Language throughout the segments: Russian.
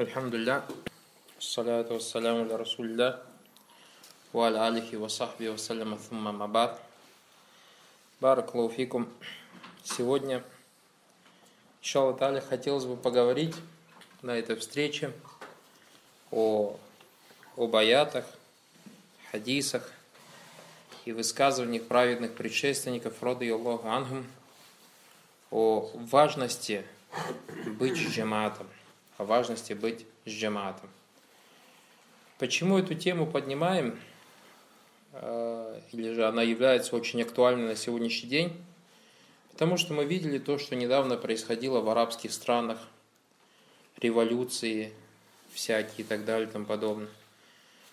Альхамдулилля. Саляту вассаляму ля расулилля. Ва аля алихи ва сахби ва саляма thumma мабад. Баракалуфикум. Сегодня, иншалла таля, хотелось бы поговорить на этой встрече о, об аятах, хадисах и высказываниях праведных предшественников рода Аллаху Ангум о важности быть джаматом – о важности быть с джамаатом. Почему эту тему поднимаем, э, или же она является очень актуальной на сегодняшний день? Потому что мы видели то, что недавно происходило в арабских странах, революции всякие и так далее и тому подобное.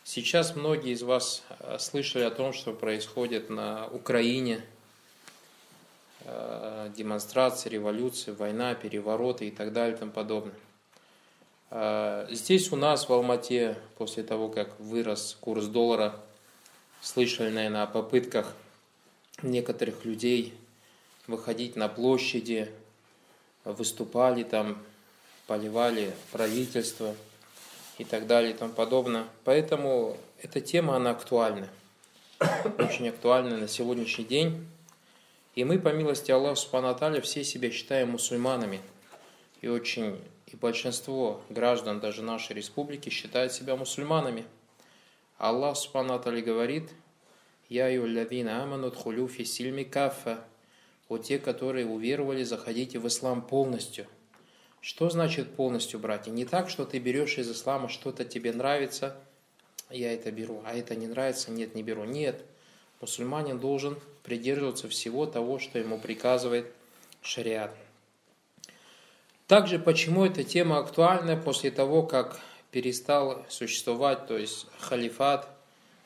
Сейчас многие из вас э, слышали о том, что происходит на Украине, э, демонстрации, революции, война, перевороты и так далее и тому подобное. А, здесь у нас в Алмате, после того, как вырос курс доллара, слышали, наверное, о попытках некоторых людей выходить на площади, выступали там, поливали правительство и так далее и тому подобное. Поэтому эта тема, она актуальна, очень актуальна на сегодняшний день. И мы, по милости Аллаха Субхану все себя считаем мусульманами. И очень и большинство граждан даже нашей республики считают себя мусульманами. Аллах Субхану говорит, «Я юллавина аману тхулюфи сильми кафа». Вот те, которые уверовали, заходите в ислам полностью. Что значит полностью, братья? Не так, что ты берешь из ислама что-то тебе нравится, я это беру, а это не нравится, нет, не беру. Нет, мусульманин должен придерживаться всего того, что ему приказывает шариат. Также почему эта тема актуальна после того, как перестал существовать, то есть халифат,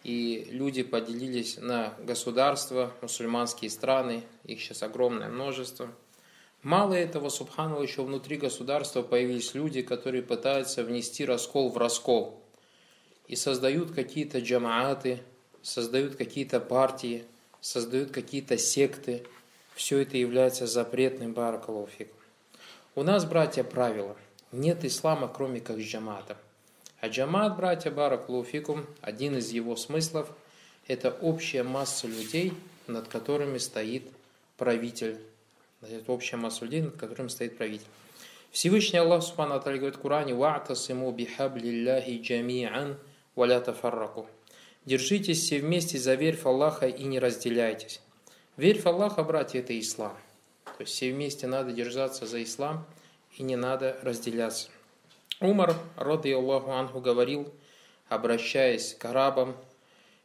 и люди поделились на государства, мусульманские страны, их сейчас огромное множество. Мало этого, субхану, еще внутри государства появились люди, которые пытаются внести раскол в раскол. И создают какие-то джамааты, создают какие-то партии, создают какие-то секты. Все это является запретным баракалуфиком. У нас, братья, правило. Нет ислама, кроме как джамата. А джамат, братья, барак луфикум, один из его смыслов – это общая масса людей, над которыми стоит правитель. Это общая масса людей, над которыми стоит правитель. Всевышний Аллах Субхану Аталия говорит в Коране «Ва'тасиму бихаблиллахи джами'ан валя тафарраку». Держитесь все вместе за верь в Аллаха и не разделяйтесь. Верь в Аллаха, братья, это ислам. То есть все вместе надо держаться за ислам и не надо разделяться. Умар, роды Аллаху Анху, говорил, обращаясь к арабам,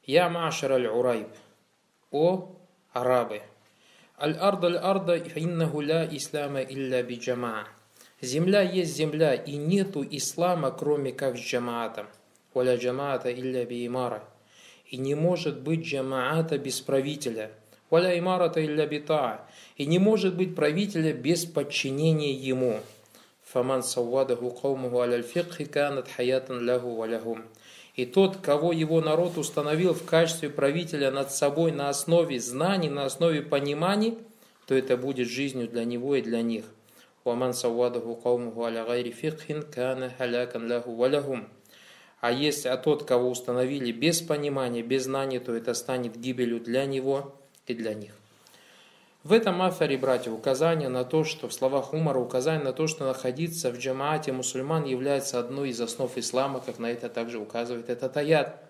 «Я машар аль-урайб, о арабы, аль-ард аль-арда иннаху ля ислама илля биджама». Земля есть земля, и нету ислама, кроме как с джамаатом. Валя джамаата илля би имара. И не может быть джамаата без правителя – Валя имарата илля бита. И не может быть правителя без подчинения ему. Фаман саввадаху каумуху аля фикхи канат хаятан лягу валягум. И тот, кого его народ установил в качестве правителя над собой на основе знаний, на основе пониманий, то это будет жизнью для него и для них. Уаман саввадаху каумуху аля гайри фикхин кана халякан лягу валягум. А если а тот, кого установили без понимания, без знаний, то это станет гибелью для него и для них. В этом авторе, братья, указание на то, что в словах Умара указание на то, что находиться в джамаате мусульман является одной из основ ислама, как на это также указывает этот аят.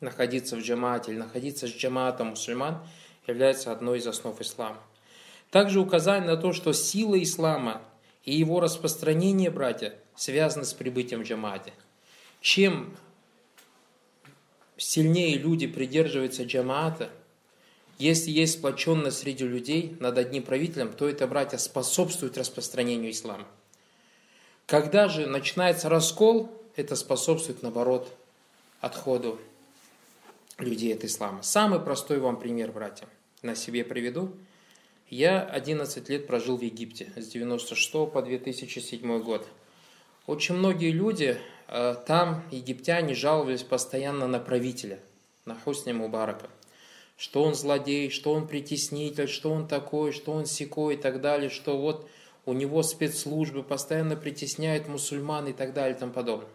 Находиться в джамаате или находиться с джамаатом мусульман является одной из основ ислама. Также указание на то, что сила ислама и его распространение, братья, связаны с прибытием в джамаате. Чем сильнее люди придерживаются джамаата – если есть сплоченность среди людей над одним правителем, то это, братья, способствует распространению ислама. Когда же начинается раскол, это способствует, наоборот, отходу людей от ислама. Самый простой вам пример, братья, на себе приведу. Я 11 лет прожил в Египте, с 96 по 2007 год. Очень многие люди э, там, египтяне, жаловались постоянно на правителя, на Хусни Мубарака – что он злодей, что он притеснитель, что он такой, что он секой и так далее, что вот у него спецслужбы постоянно притесняют мусульман и так далее и тому подобное.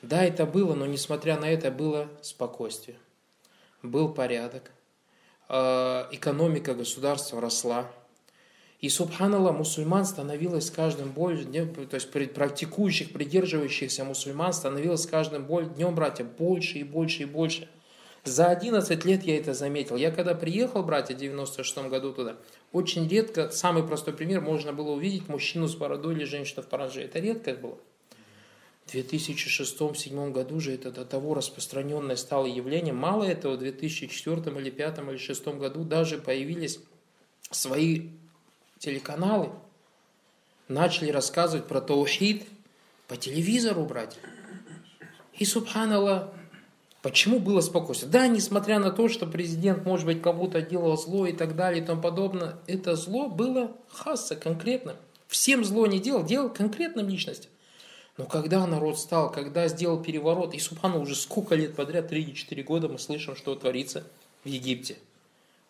Да, это было, но несмотря на это было спокойствие. Был порядок. Э, экономика государства росла. И, субханаллах, мусульман становилось с каждым днем, то есть практикующих, придерживающихся мусульман становилось с каждым днем, братья, больше и больше и больше. За 11 лет я это заметил. Я когда приехал, братья, в 96 году туда, очень редко, самый простой пример, можно было увидеть мужчину с бородой или женщину в паранже. Это редко было. В 2006-2007 году же это до того распространенное стало явление. Мало этого, в 2004 или 2005 или 2006 году даже появились свои телеканалы, начали рассказывать про таухид по телевизору, братья. И, субханаллах, почему было спокойствие? Да, несмотря на то, что президент, может быть, кому-то делал зло и так далее и тому подобное, это зло было хасса конкретно. Всем зло не делал, делал конкретным личностям. Но когда народ стал, когда сделал переворот, и Субхану уже сколько лет подряд, 3-4 года мы слышим, что творится в Египте.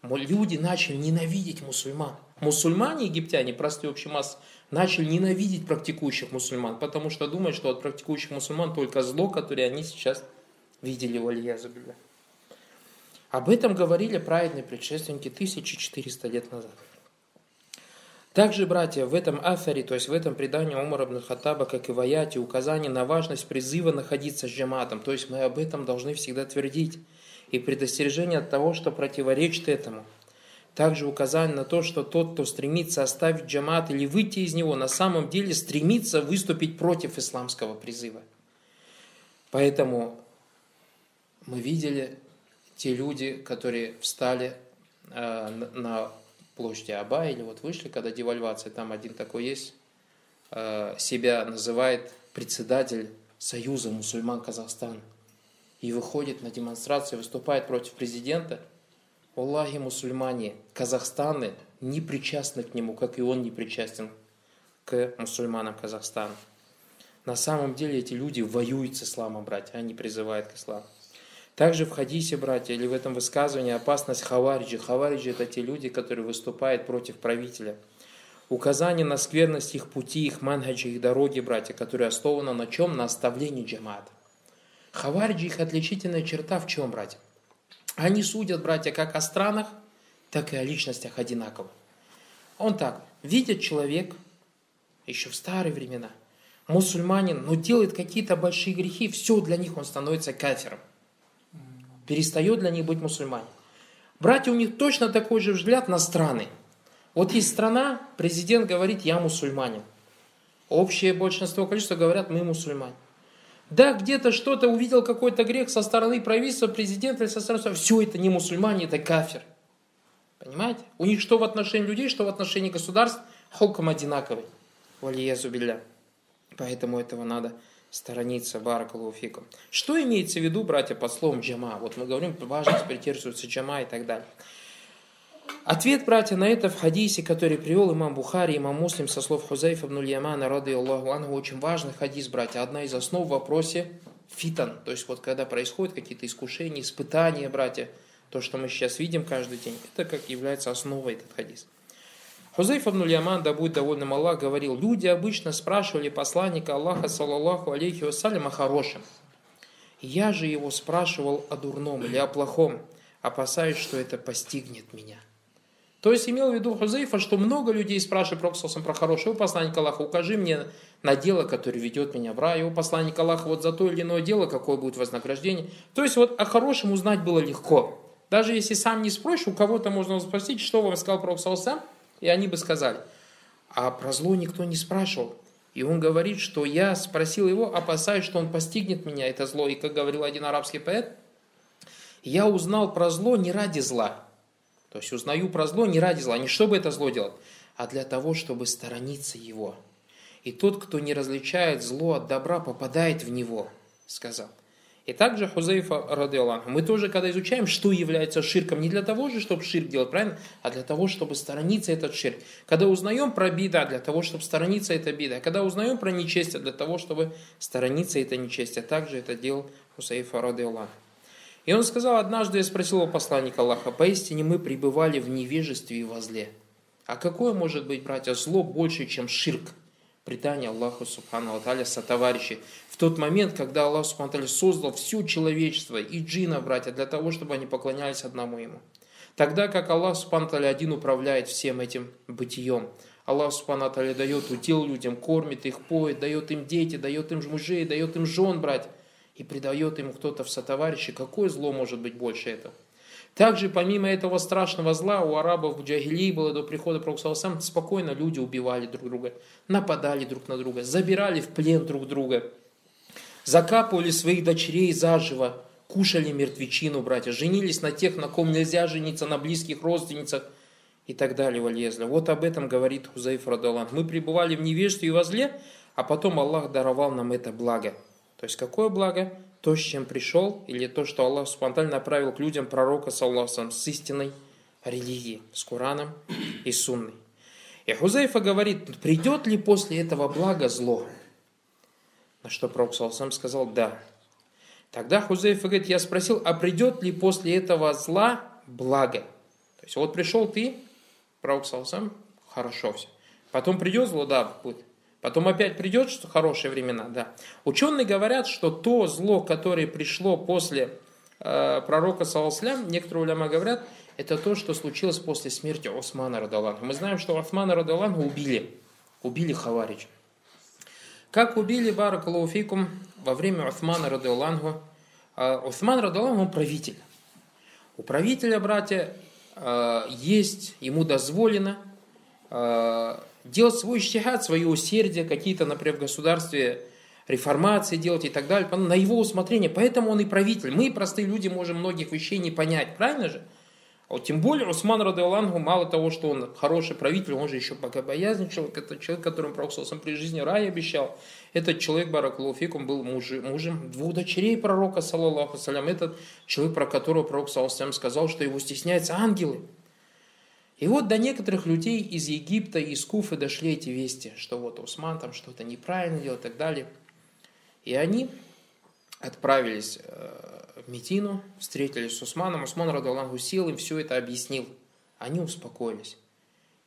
Люди начали ненавидеть мусульман. Мусульмане, египтяне, простые общей массы, начали ненавидеть практикующих мусульман, потому что думают, что от практикующих мусульман только зло, которое они сейчас видели в Алиязубилля. Об этом говорили праведные предшественники 1400 лет назад. Также, братья, в этом афаре, то есть в этом предании Умара ибн Хаттаба, как и в аяте, указание на важность призыва находиться с джаматом. То есть мы об этом должны всегда твердить. И предостережение от того, что противоречит этому. Также указание на то, что тот, кто стремится оставить джамат или выйти из него, на самом деле стремится выступить против исламского призыва. Поэтому мы видели те люди, которые встали э, на площади Аба, или вот вышли, когда девальвация, там один такой есть, э, себя называет председатель Союза мусульман Казахстана. И выходит на демонстрацию, выступает против президента. Аллахи мусульмане, Казахстаны не причастны к нему, как и он не причастен к мусульманам Казахстана. На самом деле эти люди воюют с исламом, братья, они призывают к исламу. Также в хадисе, братья, или в этом высказывании опасность хавариджи. Хавариджи – это те люди, которые выступают против правителя. Указание на скверность их пути, их манхаджи, их дороги, братья, которые основаны на чем? На оставлении джамата. Хавариджи, их отличительная черта в чем, братья? Они судят, братья, как о странах, так и о личностях одинаково. Он так, видит человек, еще в старые времена, мусульманин, но делает какие-то большие грехи, все для них он становится кафером перестает для них быть мусульмане. Братья, у них точно такой же взгляд на страны. Вот есть страна, президент говорит, я мусульманин. Общее большинство количества говорят, мы мусульмане. Да, где-то что-то увидел какой-то грех со стороны правительства, президента со стороны... Все это не мусульмане, это кафир. Понимаете? У них что в отношении людей, что в отношении государств, хуком одинаковый. Валиязу билля. Поэтому этого надо сторониться баракалуфиком. Что имеется в виду, братья, под словом джама? Вот мы говорим, важность придерживаться джама и так далее. Ответ, братья, на это в хадисе, который привел имам Бухари, имам Муслим со слов Хузайфа ибн Ямана, рады Аллаху Анху, очень важный хадис, братья, одна из основ в вопросе фитан, то есть вот когда происходят какие-то искушения, испытания, братья, то, что мы сейчас видим каждый день, это как является основой этот хадис. Хузайф Яман, да будет довольным Аллах, говорил, люди обычно спрашивали посланника Аллаха, саллаллаху алейхи вассалям, о хорошем. Я же его спрашивал о дурном или о плохом, опасаясь, что это постигнет меня. То есть имел в виду Хузейфа, что много людей спрашивают Проксосом про хорошее. У посланника Аллаха, укажи мне на дело, которое ведет меня в рай. У посланника Аллаха вот за то или иное дело, какое будет вознаграждение. То есть вот о хорошем узнать было легко. Даже если сам не спросишь, у кого-то можно спросить, что вам сказал Пророк и они бы сказали. А про зло никто не спрашивал. И он говорит, что я спросил его, опасаясь, что он постигнет меня, это зло. И как говорил один арабский поэт, я узнал про зло не ради зла. То есть узнаю про зло не ради зла, не чтобы это зло делать, а для того, чтобы сторониться его. И тот, кто не различает зло от добра, попадает в него, сказал. И также Хузейфа Радиаллаху. Мы тоже, когда изучаем, что является ширком, не для того же, чтобы ширк делать, правильно? А для того, чтобы сторониться этот ширк. Когда узнаем про бида, для того, чтобы сторониться это бида. Когда узнаем про нечестие, для того, чтобы сторониться это нечестие. Также это делал Хузейфа Радиаллаху. И он сказал, однажды я спросил у посланника Аллаха, поистине мы пребывали в невежестве и во зле. А какое может быть, братья, зло больше, чем ширк? Предание Аллаху Субхану Аталя сотоварищи. В тот момент, когда Аллах Субхану Аталя создал все человечество и джина, братья, для того, чтобы они поклонялись одному Ему. Тогда как Аллах Субхану Аталя один управляет всем этим бытием. Аллах Субхану Аталя дает удел людям, кормит их, поет, дает им дети, дает им мужей, дает им жен, брать, и предает ему кто-то в сотоварищи. Какое зло может быть больше этого? Также, помимо этого страшного зла, у арабов в Джагилии было до прихода Пророка спокойно люди убивали друг друга, нападали друг на друга, забирали в плен друг друга, закапывали своих дочерей заживо, кушали мертвечину, братья, женились на тех, на ком нельзя жениться, на близких родственницах и так далее, валезля. Вот об этом говорит Хузаиф Радалан. Мы пребывали в невежестве и во зле, а потом Аллах даровал нам это благо. То есть какое благо? То, с чем пришел, или то, что Аллах спонтанно направил к людям пророка, саллаху с истинной религией, с Кураном и Сунной. И Хузайфа говорит, придет ли после этого благо зло? На что пророк саллаху сказал, да. Тогда Хузайфа говорит, я спросил, а придет ли после этого зла благо? То есть вот пришел ты, пророк саллаху хорошо все. Потом придет зло, да, будет. Потом опять придет, что хорошие времена, да. Ученые говорят, что то зло, которое пришло после э, пророка Саласлям, некоторые уляма говорят, это то, что случилось после смерти Османа Радаланга. Мы знаем, что Османа Радаланга убили, убили Хаварич. Как убили Баракалуфикум во время Османа Радалангу? Э, Осман Радаланг, он правитель. У правителя, братья, э, есть, ему дозволено э, делать свой штихат, свое усердие, какие-то, например, в государстве реформации делать и так далее, на его усмотрение. Поэтому он и правитель. Мы, простые люди, можем многих вещей не понять. Правильно же? А вот тем более Усман Радалангу, мало того, что он хороший правитель, он же еще богобоязненный человек. Это человек, которому Пророк при жизни рай обещал. Этот человек, Баракулуфикум, был муж, мужем двух дочерей пророка, саллаллаху салям. Этот человек, про которого Пророк саллаллаху сказал, что его стесняются ангелы. И вот до некоторых людей из Египта, из Куфы дошли эти вести, что вот Усман там что-то неправильно делал и так далее. И они отправились э, в Метину, встретились с Усманом. Усман Радалангу сел им все это объяснил. Они успокоились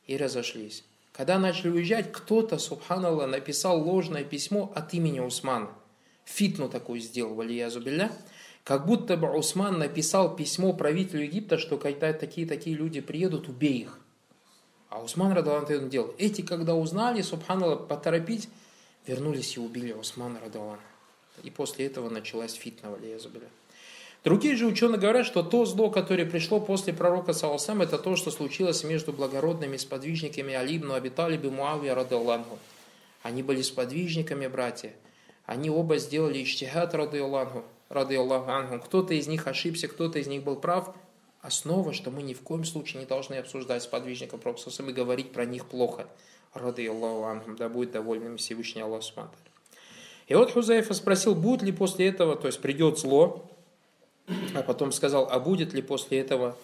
и разошлись. Когда начали уезжать, кто-то, субханаллах, написал ложное письмо от имени Усмана. Фитну такую сделал, валиязу билля. Как будто бы Усман написал письмо правителю Египта, что когда такие-такие люди приедут, убей их. А Усман Радалан делал. Эти, когда узнали, субханаллах, поторопить, вернулись и убили Усмана Радалан. И после этого началась фитна, валиязубиля. Другие же ученые говорят, что то зло, которое пришло после пророка Саусам, это то, что случилось между благородными сподвижниками Алибну Абиталиб и Муавия Радаллаху. Они были сподвижниками, братья. Они оба сделали иштихат Радаллаху рады Аллаху ангум, кто-то из них ошибся, кто-то из них был прав, основа, что мы ни в коем случае не должны обсуждать сподвижников Пророка и говорить про них плохо. Рады Аллаху ангум, да будет довольным Всевышний Аллах Субтитры. И вот Хузаифа спросил, будет ли после этого, то есть придет зло, а потом сказал, а будет ли после этого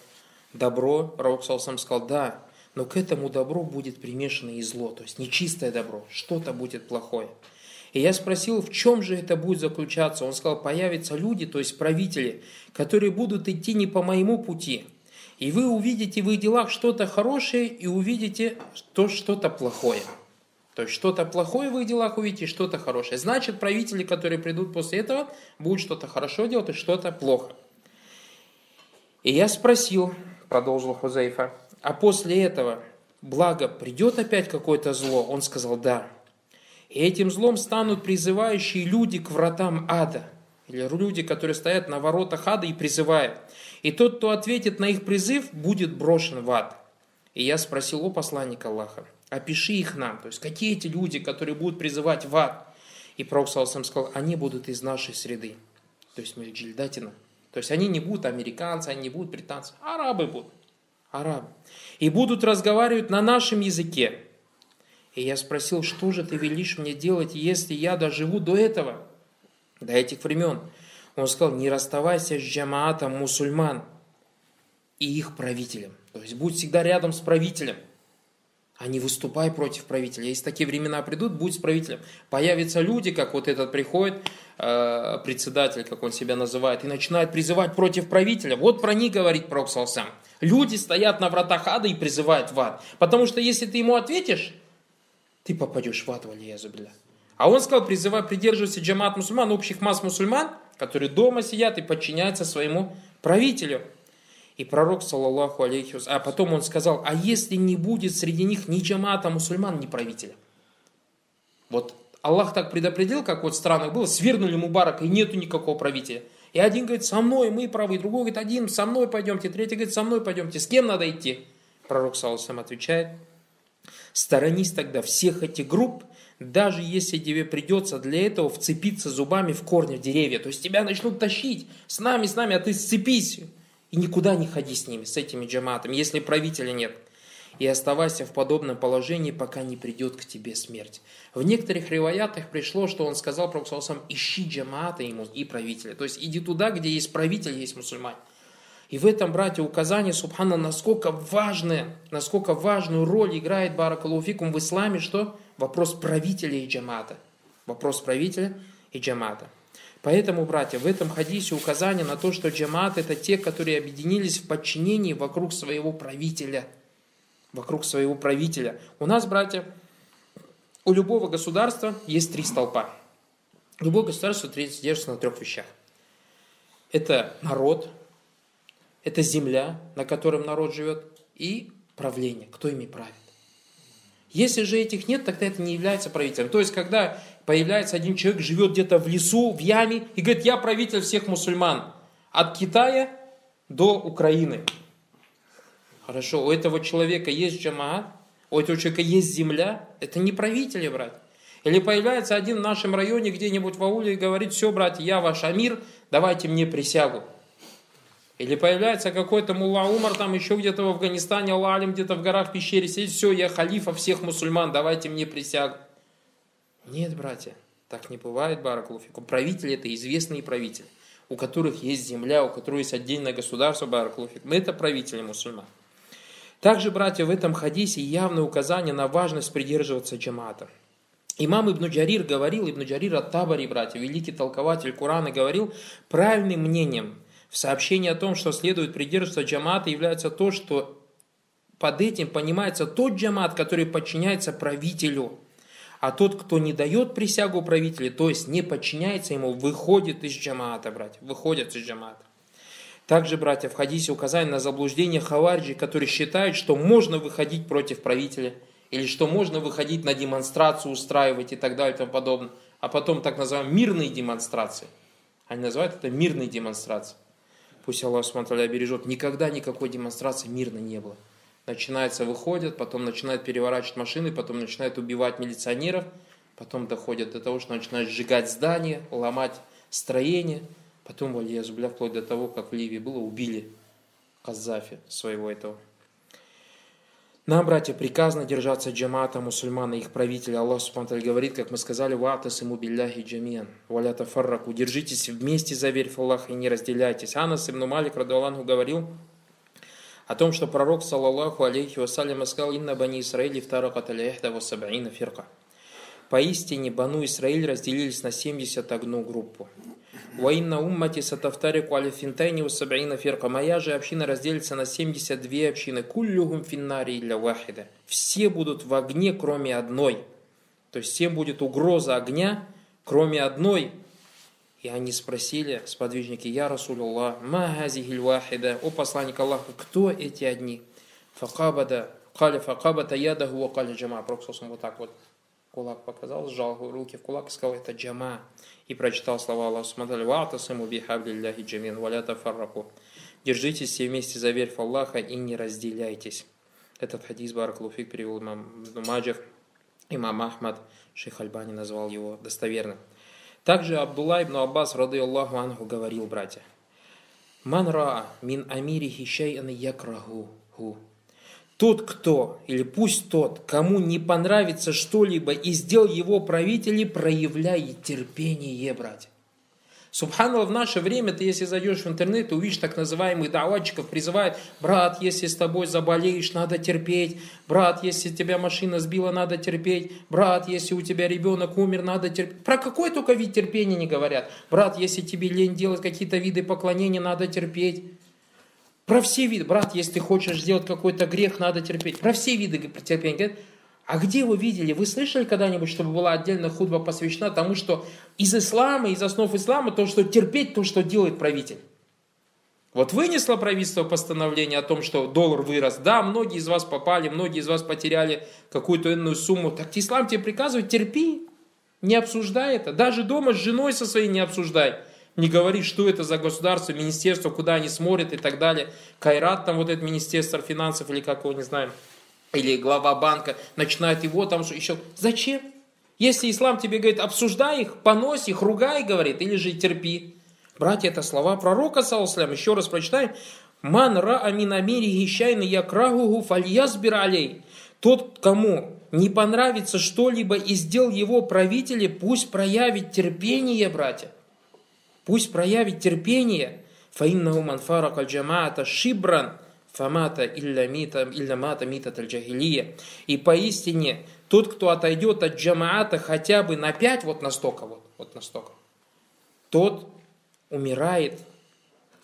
добро? Пророк сам сказал, да, но к этому добру будет примешано и зло, то есть нечистое добро, что-то будет плохое. И я спросил, в чем же это будет заключаться. Он сказал, появятся люди, то есть правители, которые будут идти не по моему пути. И вы увидите в их делах что-то хорошее и увидите то что-то плохое. То есть что-то плохое в их делах увидите, что-то хорошее. Значит, правители, которые придут после этого, будут что-то хорошо делать и что-то плохо. И я спросил, продолжил Хузейфа, а после этого благо придет опять какое-то зло? Он сказал, да. И этим злом станут призывающие люди к вратам ада. Или люди, которые стоят на воротах ада и призывают. И тот, кто ответит на их призыв, будет брошен в ад. И я спросил у посланника Аллаха, опиши их нам. То есть, какие эти люди, которые будут призывать в ад? И Пророк сам сказал, они будут из нашей среды. То есть, мы джильдатина. То есть, они не будут американцы, они не будут британцы. Арабы будут. Арабы. И будут разговаривать на нашем языке. И я спросил, что же ты велишь мне делать, если я доживу до этого, до этих времен? Он сказал, не расставайся с джамаатом мусульман и их правителем. То есть будь всегда рядом с правителем, а не выступай против правителя. Если такие времена придут, будь с правителем. Появятся люди, как вот этот приходит, э, председатель, как он себя называет, и начинает призывать против правителя. Вот про них говорит Пророк. Люди стоят на вратах ада и призывают в ад. Потому что если ты ему ответишь, ты попадешь в ад, валиязубля. А он сказал, призывай, придерживайся джамат мусульман, общих масс мусульман, которые дома сидят и подчиняются своему правителю. И пророк, саллаллаху алейхи а потом он сказал, а если не будет среди них ни джамата мусульман, ни правителя? Вот Аллах так предопределил, как вот в странах было, свернули Мубарака, и нету никакого правителя. И один говорит, со мной, мы правы, другой говорит, один, со мной пойдемте, третий говорит, со мной пойдемте, с кем надо идти? Пророк, саллаху отвечает, сторонись тогда всех этих групп, даже если тебе придется для этого вцепиться зубами в корни в деревья. То есть тебя начнут тащить с нами, с нами, а ты сцепись и никуда не ходи с ними, с этими джаматами, если правителя нет. И оставайся в подобном положении, пока не придет к тебе смерть. В некоторых риваятах пришло, что он сказал про сам ищи джамата ему и правителя. То есть иди туда, где есть правитель, есть мусульмане. И в этом, братья, указание, субхана, насколько важное, насколько важную роль играет Баракалуфикум в исламе, что вопрос правителя и джамата. Вопрос правителя и джамата. Поэтому, братья, в этом хадисе указание на то, что джамат это те, которые объединились в подчинении вокруг своего правителя. Вокруг своего правителя. У нас, братья, у любого государства есть три столпа. Любое государство держится на трех вещах. Это народ, это земля, на котором народ живет, и правление, кто ими правит. Если же этих нет, тогда это не является правителем. То есть, когда появляется один человек, живет где-то в лесу, в яме, и говорит, я правитель всех мусульман. От Китая до Украины. Хорошо, у этого человека есть джамаат, у этого человека есть земля. Это не правители, брат. Или появляется один в нашем районе где-нибудь в ауле и говорит, все, братья, я ваш амир, давайте мне присягу. Или появляется какой-то мулла Умар там еще где-то в Афганистане, Аллахим где-то в горах, в пещере сидит, все, я халифа всех мусульман, давайте мне присягу. Нет, братья, так не бывает, Бараклуфику. Правители это известные правители, у которых есть земля, у которых есть отдельное государство, Бараклуфик. Мы это правители мусульман. Также, братья, в этом хадисе явное указание на важность придерживаться джамата. Имам Ибн Джарир говорил, Ибн Джарир от-Табари, братья, великий толкователь Корана, говорил, правильным мнением в сообщении о том, что следует придерживаться джамата, является то, что под этим понимается тот джамат, который подчиняется правителю. А тот, кто не дает присягу правителю, то есть не подчиняется ему, выходит из джамата, братья, выходит из джамата. Также, братья, в хадисе указание на заблуждение хаварджи, которые считают, что можно выходить против правителя, или что можно выходить на демонстрацию, устраивать и так далее и тому подобное, а потом так называемые мирные демонстрации. Они называют это мирные демонстрации пусть Аллах Субтитры бережет, никогда никакой демонстрации мирно не было. Начинается, выходят, потом начинают переворачивать машины, потом начинают убивать милиционеров, потом доходят до того, что начинают сжигать здания, ломать строения, потом, вплоть до того, как в Ливии было, убили Казафи своего этого нам, братья, приказано держаться джамата мусульман и их правителя. Аллах Субхану говорит, как мы сказали, «Ватас ему билляхи джамиан, валята фарраку». Держитесь вместе за верь в Аллаха и не разделяйтесь. Анас ибн Малик, радуаллаху, говорил о том, что пророк, саллаллаху алейхи вассалям, сказал, «Инна бани Исраили втаракат аляхда вассабаина фирка». Поистине, Бану Исраиль разделились на 71 группу. Ваинна уммати сатафтарику аля финтайни сабаина фирка. Моя же община разделится на 72 общины. Куллюгум финнари для вахида. Все будут в огне, кроме одной. То есть всем будет угроза огня, кроме одной. И они спросили, сподвижники, Я Расулуллах, ма газихиль вахида, о посланник Аллаха, кто эти одни? Факабада, кали факабата ядаху ва кали джама. Пророк вот так вот кулак показал, сжал руки в кулак и сказал, это джама. И прочитал слова Аллаха Субтитры «Ва'тасиму бихаблилляхи джамин валята фарраку». Держитесь все вместе за верь в Аллаха и не разделяйтесь. Этот хадис Баракулуфик перевел имам Маджах, имам Ахмад, шейх Альбани назвал его достоверным. Также Абдулла ибн Аббас, рады Аллаху анху, говорил, братья, «Ман ра мин амирихи шай'ан якраху ху». Тот, кто, или пусть тот, кому не понравится что-либо и сделал его правители, проявляет терпение, братья. Субханаллах, в наше время, ты если зайдешь в интернет, увидишь так называемых даватчиков, призывают, брат, если с тобой заболеешь, надо терпеть, брат, если тебя машина сбила, надо терпеть, брат, если у тебя ребенок умер, надо терпеть. Про какой только вид терпения не говорят. Брат, если тебе лень делать какие-то виды поклонения, надо терпеть. Про все виды. Брат, если ты хочешь сделать какой-то грех, надо терпеть. Про все виды терпения. А где вы видели, вы слышали когда-нибудь, чтобы была отдельная худба посвящена тому, что из ислама, из основ ислама, то, что терпеть, то, что делает правитель? Вот вынесло правительство постановление о том, что доллар вырос. Да, многие из вас попали, многие из вас потеряли какую-то иную сумму. Так ислам тебе приказывает, терпи, не обсуждай это. Даже дома с женой со своей не обсуждай. Не говори, что это за государство, министерство, куда они смотрят и так далее. Кайрат, там вот это министерство финансов или как его, не знаю, или глава банка, начинает его там еще. Зачем? Если ислам тебе говорит, обсуждай их, понось их, ругай, говорит, или же терпи. Братья, это слова пророка, саласлям. Еще раз прочитаем. Ман ра аминамири гищайна якрагугу фальязбир алей. Тот, кому не понравится что-либо и сделал его правители, пусть проявит терпение, братья. Пусть проявит терпение. Фаиннаху манфара кальджамаата шибран фамата илля мита илля мата мита джахилия. И поистине тот, кто отойдет от джамаата хотя бы на пять, вот настолько вот, вот настолько, тот умирает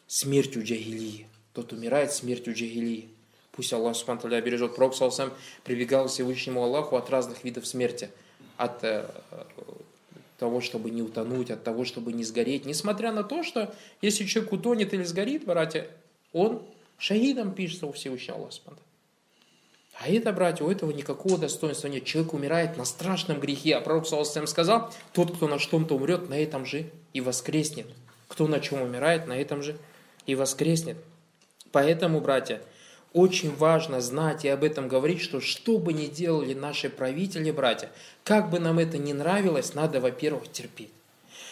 смертью джагилии. Тот умирает смертью джагилии. Пусть Аллах Субхану бережет. Пророк сам прибегал к Всевышнему Аллаху от разных видов смерти. От э, того, чтобы не утонуть, от того, чтобы не сгореть. Несмотря на то, что если человек утонет или сгорит, братья, он шахидом пишется у Всевышнего Субхану. А это, братья, у этого никакого достоинства нет. Человек умирает на страшном грехе. А пророк Саласалам сказал, тот, кто на что-то умрет, на этом же и воскреснет. Кто на чем умирает, на этом же и воскреснет. Поэтому, братья, очень важно знать и об этом говорить, что что бы ни делали наши правители, братья, как бы нам это ни нравилось, надо, во-первых, терпеть.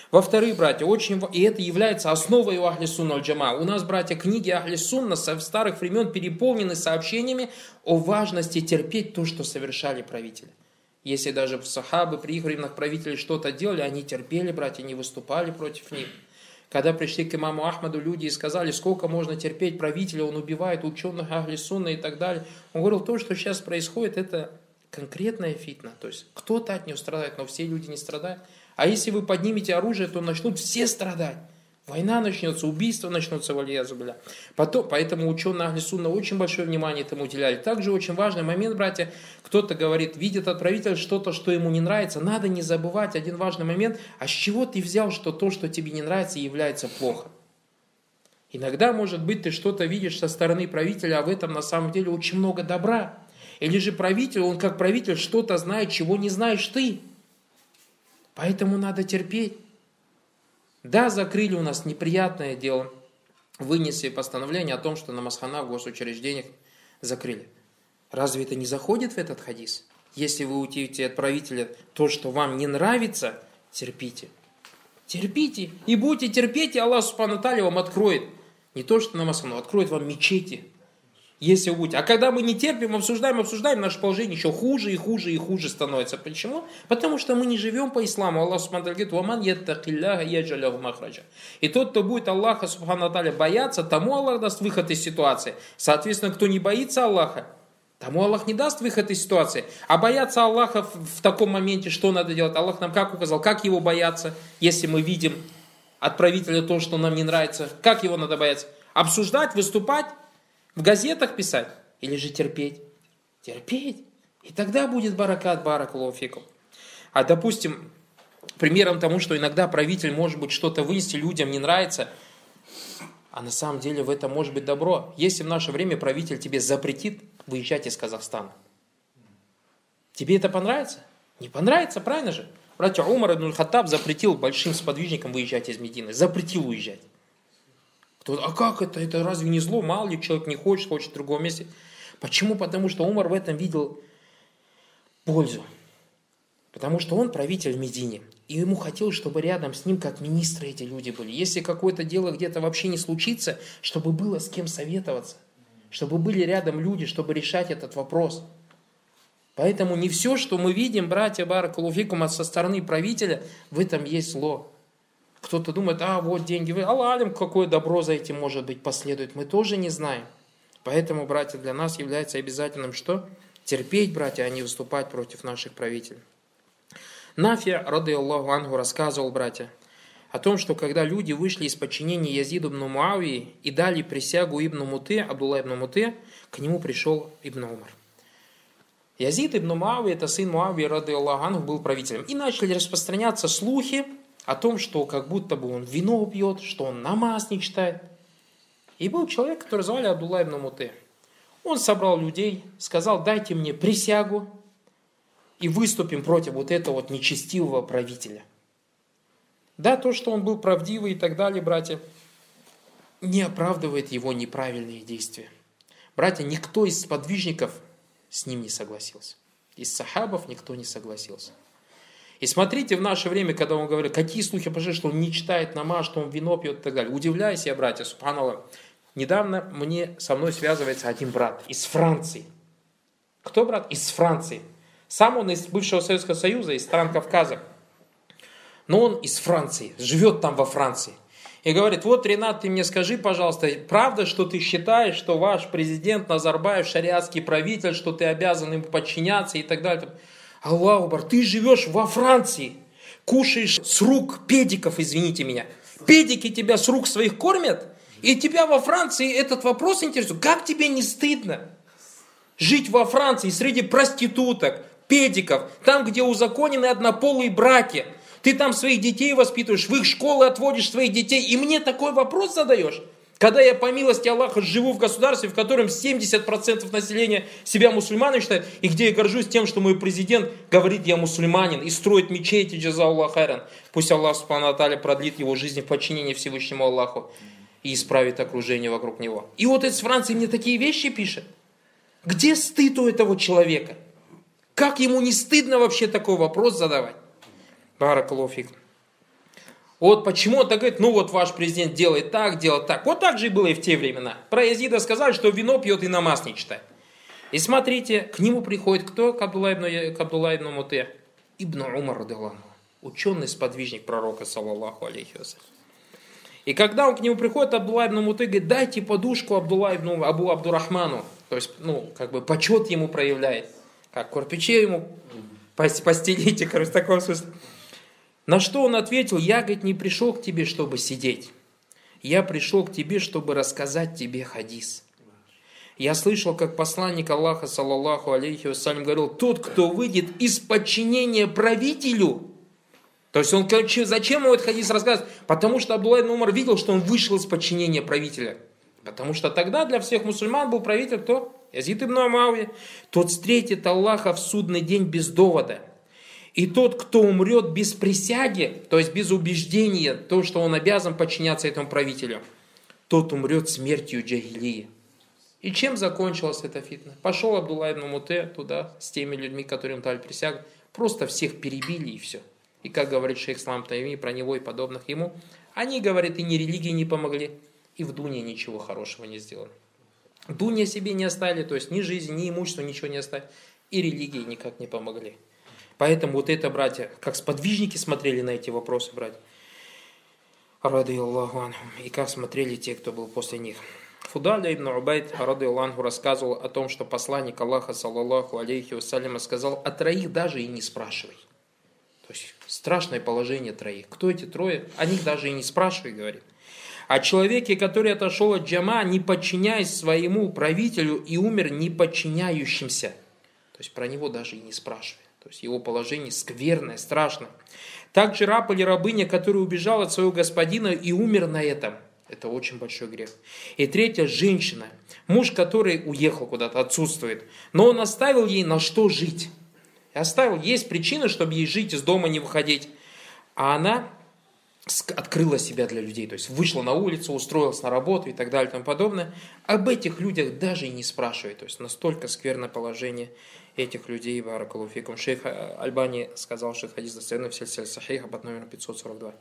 Во-вторых, братья, очень, и это является основой у Ахли Сунна Аль-Джама. У нас, братья, книги Ахли Сунна со старых времен переполнены сообщениями о важности терпеть то, что совершали правители. Если даже сахабы при их временах правители что-то делали, они терпели, братья, не выступали против них. Когда пришли к имаму Ахмаду люди и сказали, сколько можно терпеть правителя, он убивает ученых Ахли Сунна и так далее. Он говорил, то, что сейчас происходит, это конкретная фитна. То есть кто-то от нее страдает, но все люди не страдают. А если вы поднимете оружие, то начнут все страдать. Война начнется, убийства начнутся, валиязубля. Потом, поэтому ученые Ахли Сунна очень большое внимание этому уделяли. Также очень важный момент, братья, кто-то говорит, видит отправитель что-то, что ему не нравится. Надо не забывать один важный момент, а с чего ты взял, что то, что тебе не нравится, является плохо. Иногда, может быть, ты что-то видишь со стороны правителя, а в этом на самом деле очень много добра. Или же правитель, он как правитель что-то знает, чего не знаешь ты. Поэтому надо терпеть. Да, закрыли у нас неприятное дело. Вынесли постановление о том, что на Масхана в госучреждениях закрыли. Разве это не заходит в этот хадис? Если вы утите от правителя то, что вам не нравится, терпите. Терпите. И будете терпеть, и Аллах Субхану вам откроет. Не то, что на Масхану, откроет вам мечети, если вы будете. А когда мы не терпим, обсуждаем, обсуждаем, наше положение еще хуже и хуже и хуже становится. Почему? Потому что мы не живем по исламу. Аллах Субхану говорит, «Ваман яттакилляха яджаляху махраджа». И тот, кто будет Аллаха Субхану бояться, тому Аллах даст выход из ситуации. Соответственно, кто не боится Аллаха, тому Аллах не даст выход из ситуации. А бояться Аллаха в, в таком моменте, что надо делать? Аллах нам как указал, как его бояться, если мы видим от правителя то, что нам не нравится. Как его надо бояться? Обсуждать, выступать, в газетах писать или же терпеть? Терпеть. И тогда будет баракат, баракулуфикум. А допустим, примером тому, что иногда правитель может быть что-то вынести, людям не нравится, а на самом деле в этом может быть добро. Если в наше время правитель тебе запретит выезжать из Казахстана, тебе это понравится? Не понравится, правильно же? Братья Умар ибн Хаттаб запретил большим сподвижникам выезжать из Медины. Запретил уезжать. А как это? Это разве не зло? Мало ли человек не хочет, хочет в другом месте. Почему? Потому что Умар в этом видел пользу. Потому что он правитель в Медине. И ему хотелось, чтобы рядом с ним, как министры, эти люди были. Если какое-то дело где-то вообще не случится, чтобы было с кем советоваться. Чтобы были рядом люди, чтобы решать этот вопрос. Поэтому не все, что мы видим, братья Баракалуфикума, со стороны правителя, в этом есть зло. Кто-то думает, а вот деньги, вы, Аллахим, какое добро за этим может быть последует. Мы тоже не знаем. Поэтому, братья, для нас является обязательным что? Терпеть, братья, а не выступать против наших правителей. Нафия, рады Аллаху Ангу, рассказывал, братья, о том, что когда люди вышли из подчинения Язиду ибн Муавии и дали присягу Ибн Муты, Абдулла ибн Муты, к нему пришел Ибн Умар. Язид ибн Муави, это сын Муави, рады Аллахану, был правителем. И начали распространяться слухи о том, что как будто бы он вино пьет, что он намаз не читает. И был человек, который звали Абдулла ибн Муты. Он собрал людей, сказал, дайте мне присягу и выступим против вот этого вот нечестивого правителя. Да, то, что он был правдивый и так далее, братья, не оправдывает его неправильные действия. Братья, никто из сподвижников с ним не согласился. Из сахабов никто не согласился. И смотрите, в наше время, когда он говорит, какие слухи пошли, что он не читает намаз, что он вино пьет и так далее. Удивляюсь я, братья, субханаллах. Недавно мне со мной связывается один брат из Франции. Кто брат? Из Франции. Сам он из бывшего Советского Союза, из стран Кавказа. Но он из Франции, живет там во Франции и говорит, вот, Ренат, ты мне скажи, пожалуйста, правда, что ты считаешь, что ваш президент Назарбаев шариатский правитель, что ты обязан ему подчиняться и так далее. Аллаху ты живешь во Франции, кушаешь с рук педиков, извините меня. Педики тебя с рук своих кормят, и тебя во Франции этот вопрос интересует. Как тебе не стыдно жить во Франции среди проституток, педиков, там, где узаконены однополые браки – ты там своих детей воспитываешь, в их школы отводишь своих детей, и мне такой вопрос задаешь? Когда я по милости Аллаха живу в государстве, в котором 70% населения себя мусульманами считает, и где я горжусь тем, что мой президент говорит, я мусульманин, и строит мечети, джаза Аллах хайран. Пусть Аллах Субхану продлит его жизнь в подчинении Всевышнему Аллаху и исправит окружение вокруг него. И вот из Франции мне такие вещи пишет. Где стыд у этого человека? Как ему не стыдно вообще такой вопрос задавать? Баракалуфик. Вот почему он так говорит, ну вот ваш президент делает так, делает так. Вот так же и было и в те времена. Про Язида сказали, что вино пьет и намаз не читает. И смотрите, к нему приходит кто? К Абдулла ибн, Муте? Ибн Умар, радаллаху. Ученый сподвижник пророка, саллаллаху алейхи И когда он к нему приходит, Абдулла ибн Муты говорит, дайте подушку Абдулла ибн Абу Абдурахману. То есть, ну, как бы почет ему проявляет. Как кирпичи ему постелите, короче, в таком смысле. На что он ответил, я, говорит, не пришел к тебе, чтобы сидеть. Я пришел к тебе, чтобы рассказать тебе хадис. Я слышал, как посланник Аллаха, саллаллаху алейхи вассалям, говорил, тот, кто выйдет из подчинения правителю, то есть он, зачем ему этот хадис рассказывает? Потому что Абдулла Умар видел, что он вышел из подчинения правителя. Потому что тогда для всех мусульман был правитель кто? Язид ибн Амауи. Тот встретит Аллаха в судный день без довода. И тот, кто умрет без присяги, то есть без убеждения, то, что он обязан подчиняться этому правителю, тот умрет смертью джахилии. И чем закончилась эта фитна? Пошел Абдулла ибн Муте туда с теми людьми, которым дали присягу, просто всех перебили и все. И как говорит шейх Слам Тайми про него и подобных ему, они, говорят, и ни религии не помогли, и в Дуне ничего хорошего не сделали. Дуне себе не оставили, то есть ни жизни, ни имущества, ничего не оставили, и религии никак не помогли. Поэтому вот это, братья, как сподвижники смотрели на эти вопросы, братья. Рады Аллаху И как смотрели те, кто был после них. Фудаля ибн Убайд, рады Аллаху, рассказывал о том, что посланник Аллаха, саллаллаху алейхи вассалям, сказал, о троих даже и не спрашивай. То есть страшное положение троих. Кто эти трое? О них даже и не спрашивай, говорит. О человеке, который отошел от джама, не подчиняясь своему правителю и умер не подчиняющимся. То есть про него даже и не спрашивай. То есть его положение скверное, страшное. Также раб или рабыня, который убежал от своего господина и умер на этом. Это очень большой грех. И третья – женщина. Муж, который уехал куда-то, отсутствует. Но он оставил ей на что жить. Оставил. Есть причины, чтобы ей жить, из дома не выходить. А она открыла себя для людей, то есть вышла на улицу, устроилась на работу и так далее и тому подобное. Об этих людях даже и не спрашивает, то есть настолько скверное положение этих людей, баракалуфикум. Шейх Альбани сказал, что хадис достоверный в сельсель сахиха под номером 542.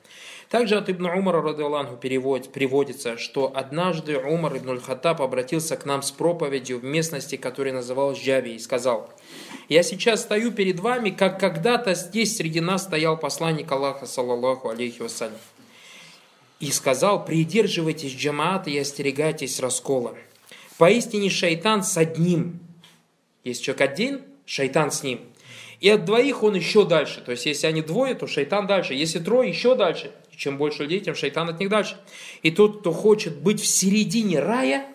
Также от Ибн Умара, ради Аллаху, перевод, приводится, что однажды Умар ибн Аль-Хаттаб обратился к нам с проповедью в местности, которая называлась Джаби, и сказал, «Я сейчас стою перед вами, как когда-то здесь среди нас стоял посланник Аллаха, саллаллаху алейхи вассалям, и сказал, придерживайтесь джамаата и остерегайтесь раскола. Поистине шайтан с одним, есть человек один, шайтан с ним. И от двоих он еще дальше. То есть, если они двое, то шайтан дальше. Если трое, еще дальше. Чем больше людей, тем шайтан от них дальше. И тот, кто хочет быть в середине рая,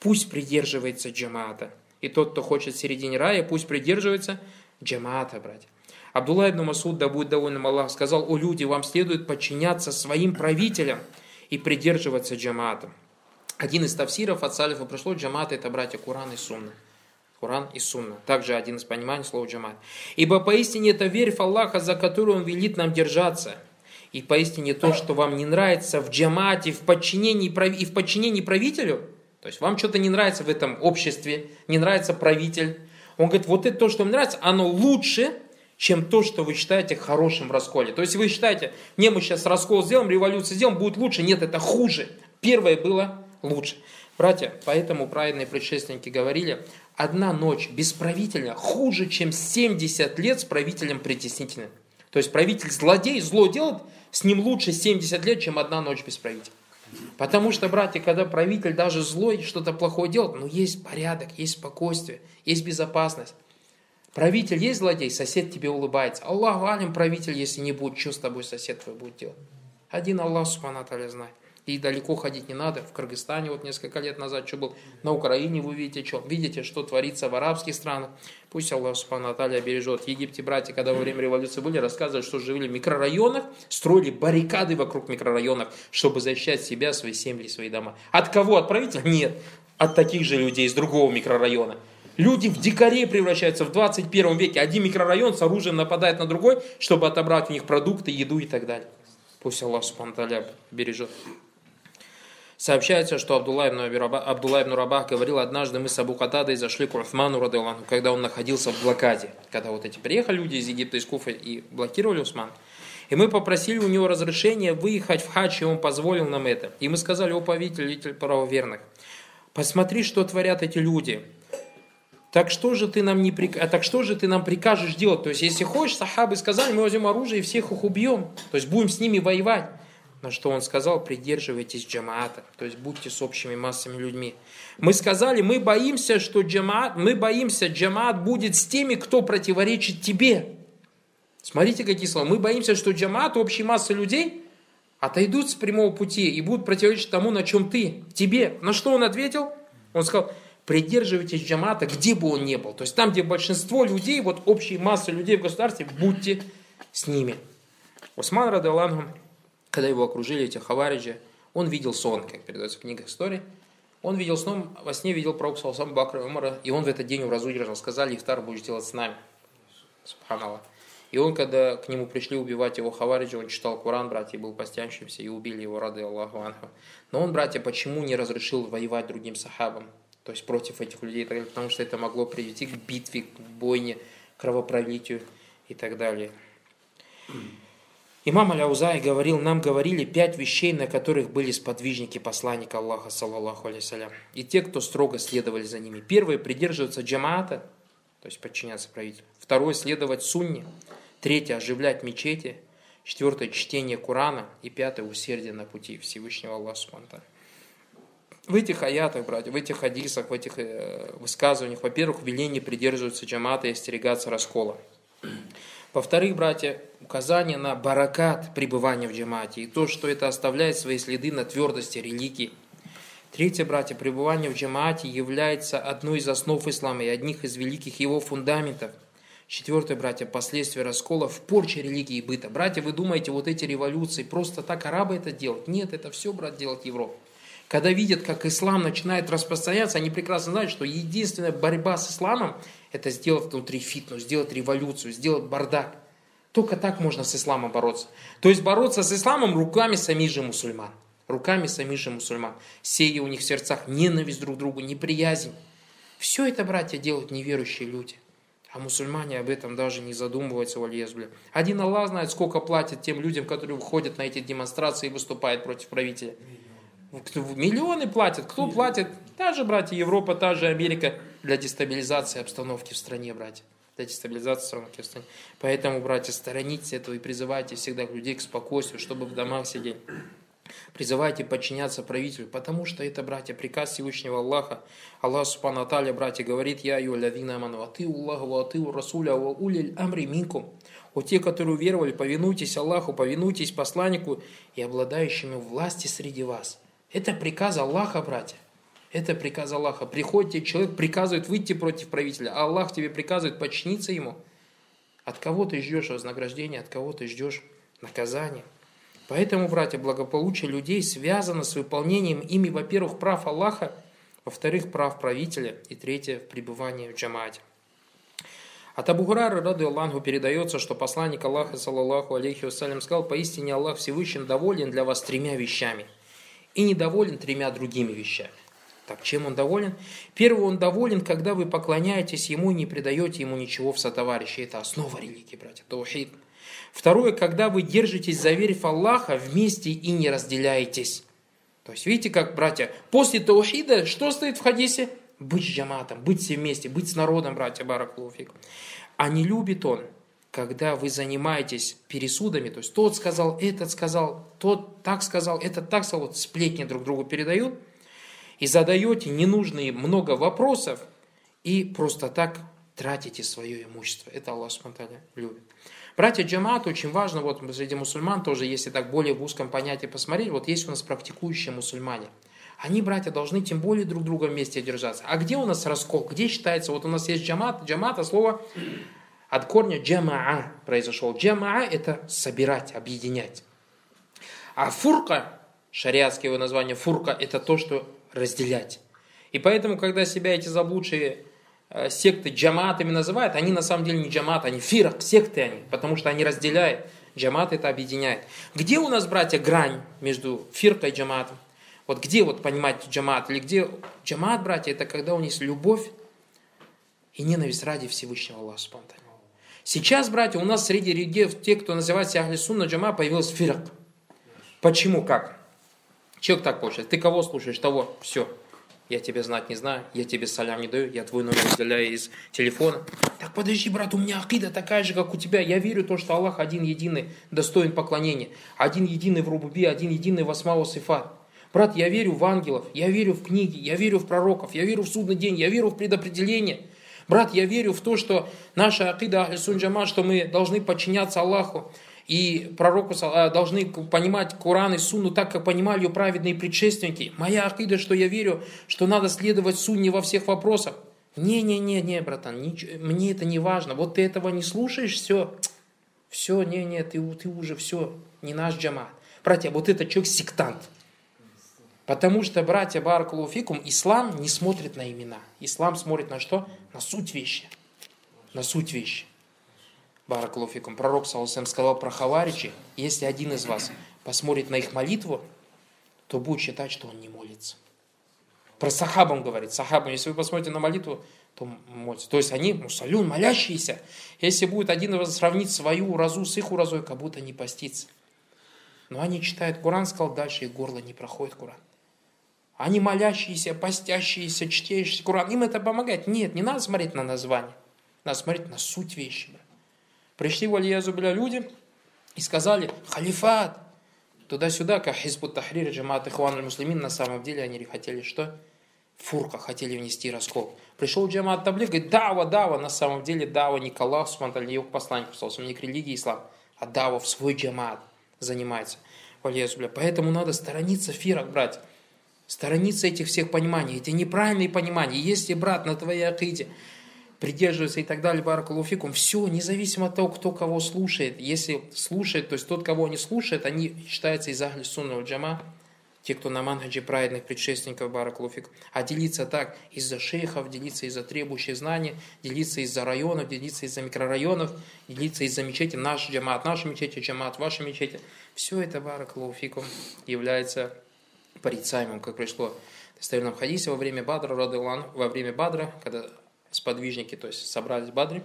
пусть придерживается джамаата. И тот, кто хочет в середине рая, пусть придерживается джамаата, братья. Абдулла ибн Масуд, да будет доволен Аллах, сказал, о люди, вам следует подчиняться своим правителям и придерживаться джамаата. Один из тавсиров от салифа пришло, джамаат это братья Куран и Сунна. Куран и Сунна. Также один из пониманий слова джамаат. Ибо поистине это верь в Аллаха, за которую Он велит нам держаться. И поистине то, что вам не нравится в джамаате, в подчинении, и в подчинении правителю, то есть вам что-то не нравится в этом обществе, не нравится правитель. Он говорит, вот это то, что мне нравится, оно лучше, чем то, что вы считаете хорошим в расколе. То есть вы считаете, не, мы сейчас раскол сделаем, революцию сделаем, будет лучше. Нет, это хуже. Первое было лучше. Братья, поэтому праведные предшественники говорили, одна ночь без правителя хуже, чем 70 лет с правителем притеснительным. То есть правитель злодей, зло делает, с ним лучше 70 лет, чем одна ночь без правителя. Потому что, братья, когда правитель даже злой что-то плохое делает, ну есть порядок, есть спокойствие, есть безопасность. Правитель есть злодей, сосед тебе улыбается. Аллах алим правитель, если не будет, что с тобой сосед твой будет делать? Один Аллах, субхану знает. И далеко ходить не надо. В Кыргызстане вот несколько лет назад что был. На Украине вы видите, что, видите, что творится в арабских странах. Пусть Аллах Субхану Аталия бережет. В Египте братья, когда во время революции были, рассказывают, что жили в микрорайонах, строили баррикады вокруг микрорайонов, чтобы защищать себя, свои семьи, свои дома. От кого? От правителя? Нет. От таких же людей из другого микрорайона. Люди в дикарей превращаются в 21 веке. Один микрорайон с оружием нападает на другой, чтобы отобрать у них продукты, еду и так далее. Пусть Аллах Субхану бережет. Сообщается, что Абдулла ибн, Раба, Абдулла Рабах говорил, однажды мы с Абу Катадой зашли к Уthману, Радалану, когда он находился в блокаде. Когда вот эти приехали люди из Египта, из Куфы и блокировали Усман. И мы попросили у него разрешения выехать в хадж, и он позволил нам это. И мы сказали, о повелитель правоверных, посмотри, что творят эти люди. Так что же ты нам не прик... а так что же ты нам прикажешь делать? То есть, если хочешь, сахабы сказали, мы возьмем оружие и всех их убьем. То есть будем с ними воевать. На что он сказал, придерживайтесь джамаата, то есть будьте с общими массами людьми. Мы сказали, мы боимся, что джамаат, мы боимся, джамаат будет с теми, кто противоречит тебе. Смотрите, какие слова. Мы боимся, что джамаат, общие массы людей, отойдут с прямого пути и будут противоречить тому, на чем ты, тебе. На что он ответил? Он сказал, придерживайтесь джамаата, где бы он ни был. То есть там, где большинство людей, вот общие массы людей в государстве, будьте с ними. Усман Радалангам когда его окружили эти хавариджи, он видел сон, как передается в книгах истории. Он видел сном, во сне видел пророк Салсам Бакра Умара, и он в этот день у разудержал, сказали, Ифтар будешь делать с нами. Субханаллах. И он, когда к нему пришли убивать его хавариджи, он читал Коран, братья, был постящимся, и убили его, рады Аллаху Анху. Но он, братья, почему не разрешил воевать другим сахабам? То есть против этих людей, потому что это могло привести к битве, к бойне, кровопролитию и так далее. Имам Аляузай говорил, нам говорили пять вещей, на которых были сподвижники посланника Аллаха, саллаллаху алейсалям. И те, кто строго следовали за ними. Первое, придерживаться джамаата, то есть подчиняться правителю. Второе, следовать сунне. Третье, оживлять мечети. Четвертое, чтение Курана. И пятое, усердие на пути Всевышнего Аллаха. В этих аятах, братья, в этих хадисах, в этих э, высказываниях, во-первых, веление придерживаться джамата и остерегаться раскола. Во-вторых, братья, указание на баракат пребывания в джамате и то, что это оставляет свои следы на твердости религии. Третье, братья, пребывание в джамате является одной из основ ислама и одних из великих его фундаментов. Четвертое, братья, последствия раскола в порче религии и быта. Братья, вы думаете, вот эти революции, просто так арабы это делают? Нет, это все, брат, делает Европа. Когда видят, как ислам начинает распространяться, они прекрасно знают, что единственная борьба с исламом это сделать внутри фитнес, сделать революцию, сделать бардак. Только так можно с исламом бороться. То есть бороться с исламом руками самих же мусульман. Руками самих же мусульман. Сея у них в сердцах ненависть друг к другу, неприязнь. Все это, братья, делают неверующие люди. А мусульмане об этом даже не задумываются, вальезбля. Один Аллах знает, сколько платит тем людям, которые выходят на эти демонстрации и выступают против правителя. Миллионы платят. Кто платит? Та же, братья, Европа, та же Америка для дестабилизации обстановки в стране, братья. Для дестабилизации обстановки в стране. Поэтому, братья, сторонитесь этого и призывайте всегда людей к спокойствию, чтобы в домах сидеть. Призывайте подчиняться правителю, потому что это, братья, приказ Всевышнего Аллаха. Аллах Субхану Аталя, братья, говорит, «Я ю лавина ману, аты Аллаху, аты Расуля, ва улиль амри минкум». Вот те, которые уверовали, повинуйтесь Аллаху, повинуйтесь посланнику и обладающими власти среди вас. Это приказ Аллаха, братья. Это приказ Аллаха. Приходите, человек приказывает выйти против правителя, а Аллах тебе приказывает подчиниться ему. От кого ты ждешь вознаграждения, от кого ты ждешь наказания. Поэтому, братья, благополучие людей связано с выполнением ими, во-первых, прав Аллаха, во-вторых, прав правителя, и третье, пребывание в джамате. От Абу Хурары, рады Аллаху, передается, что посланник Аллаха, саллаллаху алейхи вассалям, сказал, поистине Аллах Всевышний доволен для вас тремя вещами и недоволен тремя другими вещами. Так, чем он доволен? Первый, он доволен, когда вы поклоняетесь ему и не предаете ему ничего в сотоварищи. Это основа религии, братья, таухид. Второе, когда вы держитесь за верь Аллаха вместе и не разделяетесь. То есть, видите, как, братья, после таухида, что стоит в хадисе? Быть с джаматом, быть все вместе, быть с народом, братья, баракулуфик. А не любит он, когда вы занимаетесь пересудами, то есть тот сказал, этот сказал, тот так сказал, этот так сказал, вот сплетни друг другу передают, и задаете ненужные много вопросов, и просто так тратите свое имущество. Это Аллах Субтитры любит. Братья джамат очень важно, вот среди мусульман тоже, если так более в узком понятии посмотреть, вот есть у нас практикующие мусульмане. Они, братья, должны тем более друг друга вместе держаться. А где у нас раскол? Где считается? Вот у нас есть джамат. Джамат, а слово от корня джамаа произошел. Джамаа – это собирать, объединять. А фурка, шариатское его название фурка, это то, что разделять. И поэтому, когда себя эти заблудшие Э, секты джаматами называют, они на самом деле не джамат, они фирак, секты они, потому что они разделяют. Джамат это объединяет. Где у нас, братья, грань между фиркой и джаматом? Вот где вот понимать джамат? Или где джамат, братья, это когда у них есть любовь и ненависть ради Всевышнего Аллаха спонтанно. Сейчас, братья, у нас среди регионов, те, кто называется Ахли Сунна Джама, появился фирк. Почему? Как? Человек так получается. Ты кого слушаешь? Того. Все я тебя знать не знаю, я тебе салям не даю, я твой номер удаляю из телефона. Так подожди, брат, у меня акида такая же, как у тебя. Я верю в то, что Аллах один единый, достоин поклонения. Один единый в Рубуби, один единый в Асмау Сифат. Брат, я верю в ангелов, я верю в книги, я верю в пророков, я верю в судный день, я верю в предопределение. Брат, я верю в то, что наша акида Ахлисун что мы должны подчиняться Аллаху и пророку э, должны понимать Коран и Сунну так, как понимали ее праведные предшественники. Моя акида, что я верю, что надо следовать Сунне во всех вопросах. Не-не-не, братан, ничего, мне это не важно. Вот ты этого не слушаешь, все, все, не-не, ты, ты уже все, не наш джамат. Братья, вот этот человек сектант. Потому что, братья Баракулуфикум, ислам не смотрит на имена. Ислам смотрит на что? На суть вещи. На суть вещи. Баракулуфикум. Пророк Саусам сказал про Хаваричи, если один из вас посмотрит на их молитву, то будет считать, что он не молится. Про сахабам говорит. Сахабам, если вы посмотрите на молитву, то молится. То есть они мусалюн, молящиеся. Если будет один из вас сравнить свою уразу с их уразой, как будто не постится. Но они читают Куран, сказал дальше, их горло не проходит Куран. Они молящиеся, постящиеся, чтящиеся Куран. Им это помогает. Нет, не надо смотреть на название. Надо смотреть на суть вещи. Пришли в Алиязубля люди и сказали, халифат, туда-сюда, как Хизбут Тахрир, Джамат Ихван Муслимин, на самом деле они хотели что? Фурка, хотели внести раскол. Пришел Джамат Таблик, говорит, дава, дава, на самом деле дава не к Аллаху, не его посланник, не к религии ислам, а дава в свой джамат занимается. Поэтому надо сторониться фирок, брать. Сторониться этих всех пониманий. Это неправильные понимания. Если, брат, на твоей акиде придерживается и так далее, баракалуфикум, все, независимо от того, кто кого слушает. Если слушает, то есть тот, кого не слушает, они считаются из Ахли Сунна Джама, те, кто на манхаджи праведных предшественников Баракулуфик. А делиться так из-за шейхов, делиться из-за требующих знаний, делиться из-за районов, делиться из-за микрорайонов, делиться из-за мечети, наш джамат, наша мечети, джамат, ваша мечети. Все это Баракулуфикум является порицаемым, как пришло в достоверном хадисе во время Бадра, во время Бадра, когда сподвижники, то есть собрались в.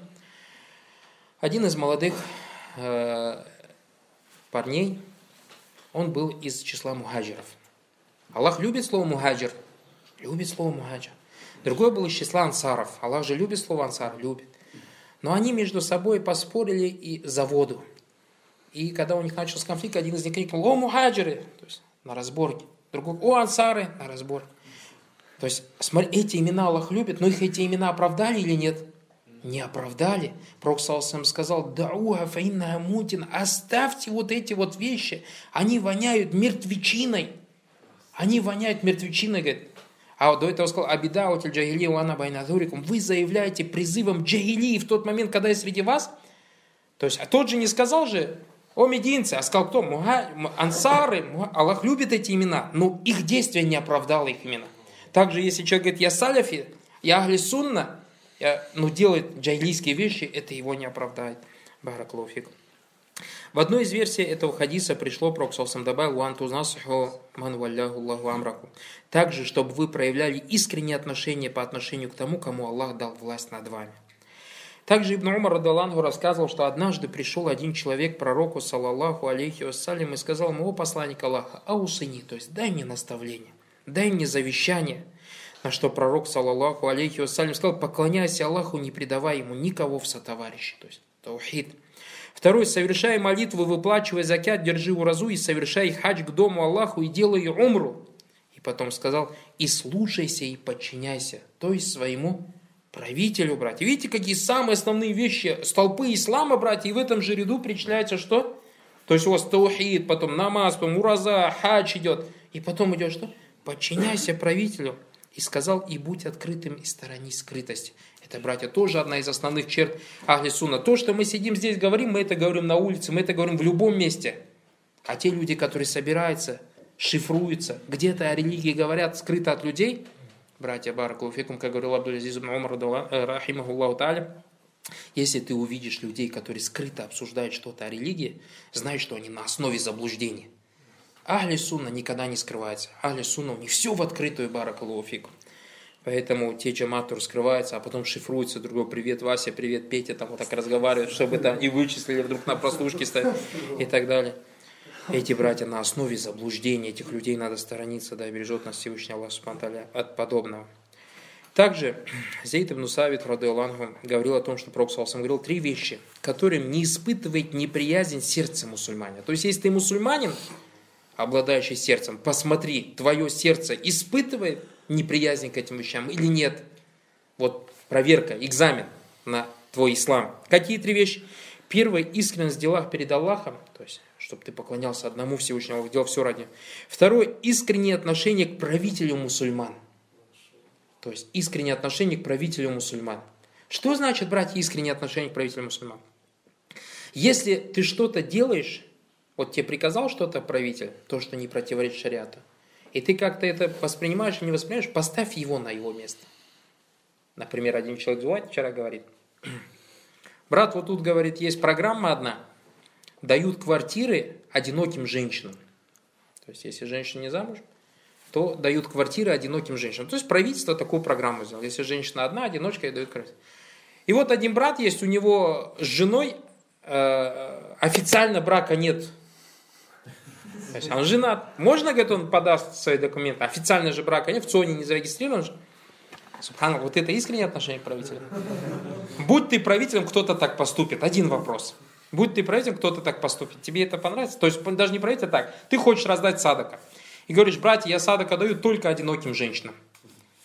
Один из молодых э, парней, он был из числа мухаджиров. Аллах любит слово мухаджир, любит слово мухаджир. Другой был из числа ансаров. Аллах же любит слово ансар, любит. Но они между собой поспорили и за воду. И когда у них начался конфликт, один из них крикнул, о, мухаджиры, то есть на разборке. Другой, о, ансары, на разборке. То есть, смотри, эти имена Аллах любит, но их эти имена оправдали или нет? не оправдали. Пророк Салсам сказал, дауха фаинна мутин, оставьте вот эти вот вещи, они воняют мертвечиной. Они воняют мертвечиной, говорит. А до этого сказал, абидаутиль джагили уана байнадурикум, вы заявляете призывом джагилии в тот момент, когда я среди вас. То есть, а тот же не сказал же, о мединцы, а сказал кто? Муха, ансары, Муха, Аллах любит эти имена, но их действие не оправдало их имена. Также, если человек говорит, я саляфи, я ахли сунна, я, ну, делает джайлийские вещи, это его не оправдает. Бараклофик. В одной из версий этого хадиса пришло Проксалсам добавил «Уан тузнасуху ман Аллаху амраку». Также, чтобы вы проявляли искреннее отношение по отношению к тому, кому Аллах дал власть над вами. Также Ибн Умар Радалангу рассказывал, что однажды пришел один человек пророку, саллаллаху алейхи вассалям, и сказал ему, о посланник Аллаха, аусыни, то есть дай мне наставление, дай мне завещание. На что пророк, саллаллаху алейхи вассалям, сказал, поклоняйся Аллаху, не предавай ему никого в сотоварищи, то есть таухид. Второй, совершай молитву, выплачивай закят, держи уразу и совершай хадж к дому Аллаху и делай умру. И потом сказал, и слушайся и подчиняйся, то есть своему правителю, братья. Видите, какие самые основные вещи столпы ислама, братья, и в этом же ряду причисляется что? То есть у вас таухид, потом намаз, потом ураза, хадж идет. И потом идет что? Подчиняйся правителю. И сказал, и будь открытым, и сторонись скрытости. Это, братья, тоже одна из основных черт Ахли Суна. То, что мы сидим здесь, говорим, мы это говорим на улице, мы это говорим в любом месте. А те люди, которые собираются, шифруются, где-то о религии говорят скрыто от людей, братья Баракулуфикум, как говорил Абдул-Азиз Умар, э, рахимахуллаху если ты увидишь людей, которые скрыто обсуждают что-то о религии, знай, что они на основе заблуждения. Ахли Сунна никогда не скрывается. Ахли Сунна у них все в открытую баракалуфикум. Поэтому те джаматы раскрываются, а потом шифруются другой. Привет, Вася, привет, Петя, там вот так разговаривают, чтобы там не вычислили, вдруг на прослушке стоят и так далее. Эти братья на основе заблуждения этих людей надо сторониться, да, бережет нас Всевышний Аллах Субтитры от подобного. Также Зейд ибн Савид, Аллаху, говорил о том, что Пророк Салсам говорил три вещи, которым не испытывает неприязнь сердце мусульманина. То есть, если ты мусульманин, обладающий сердцем, посмотри, твое сердце испытывает неприязнь к этим вещам или нет. Вот проверка, экзамен на твой ислам. Какие три вещи? Первое, искренность в делах перед Аллахом, то есть чтобы ты поклонялся одному Всевышнему, делал все ради. Второе, искреннее отношение к правителю мусульман. То есть искреннее отношение к правителю мусульман. Что значит, братья, искреннее отношение к правителю мусульман? Если ты что-то делаешь, вот тебе приказал что-то правитель, то, что не противоречит шариату, и ты как-то это воспринимаешь или не воспринимаешь, поставь его на его место. Например, один человек звонит вчера говорит, брат, вот тут, говорит, есть программа одна – дают квартиры одиноким женщинам. То есть, если женщина не замуж, то дают квартиры одиноким женщинам. То есть, правительство такую программу сделало. Если женщина одна, одиночка, и дают квартиру. И вот один брат есть, у него с женой э, официально брака нет. Он женат. Можно, говорит, он подаст свои документы. Официально же брака нет, в ЦОНе не зарегистрирован. Субхану, вот это искреннее отношение к правителю. Будь ты правителем, кто-то так поступит. Один вопрос. Будь ты правителем, кто-то так поступит. Тебе это понравится? То есть даже не правитель, а так. Ты хочешь раздать садака. И говоришь, братья, я садака даю только одиноким женщинам.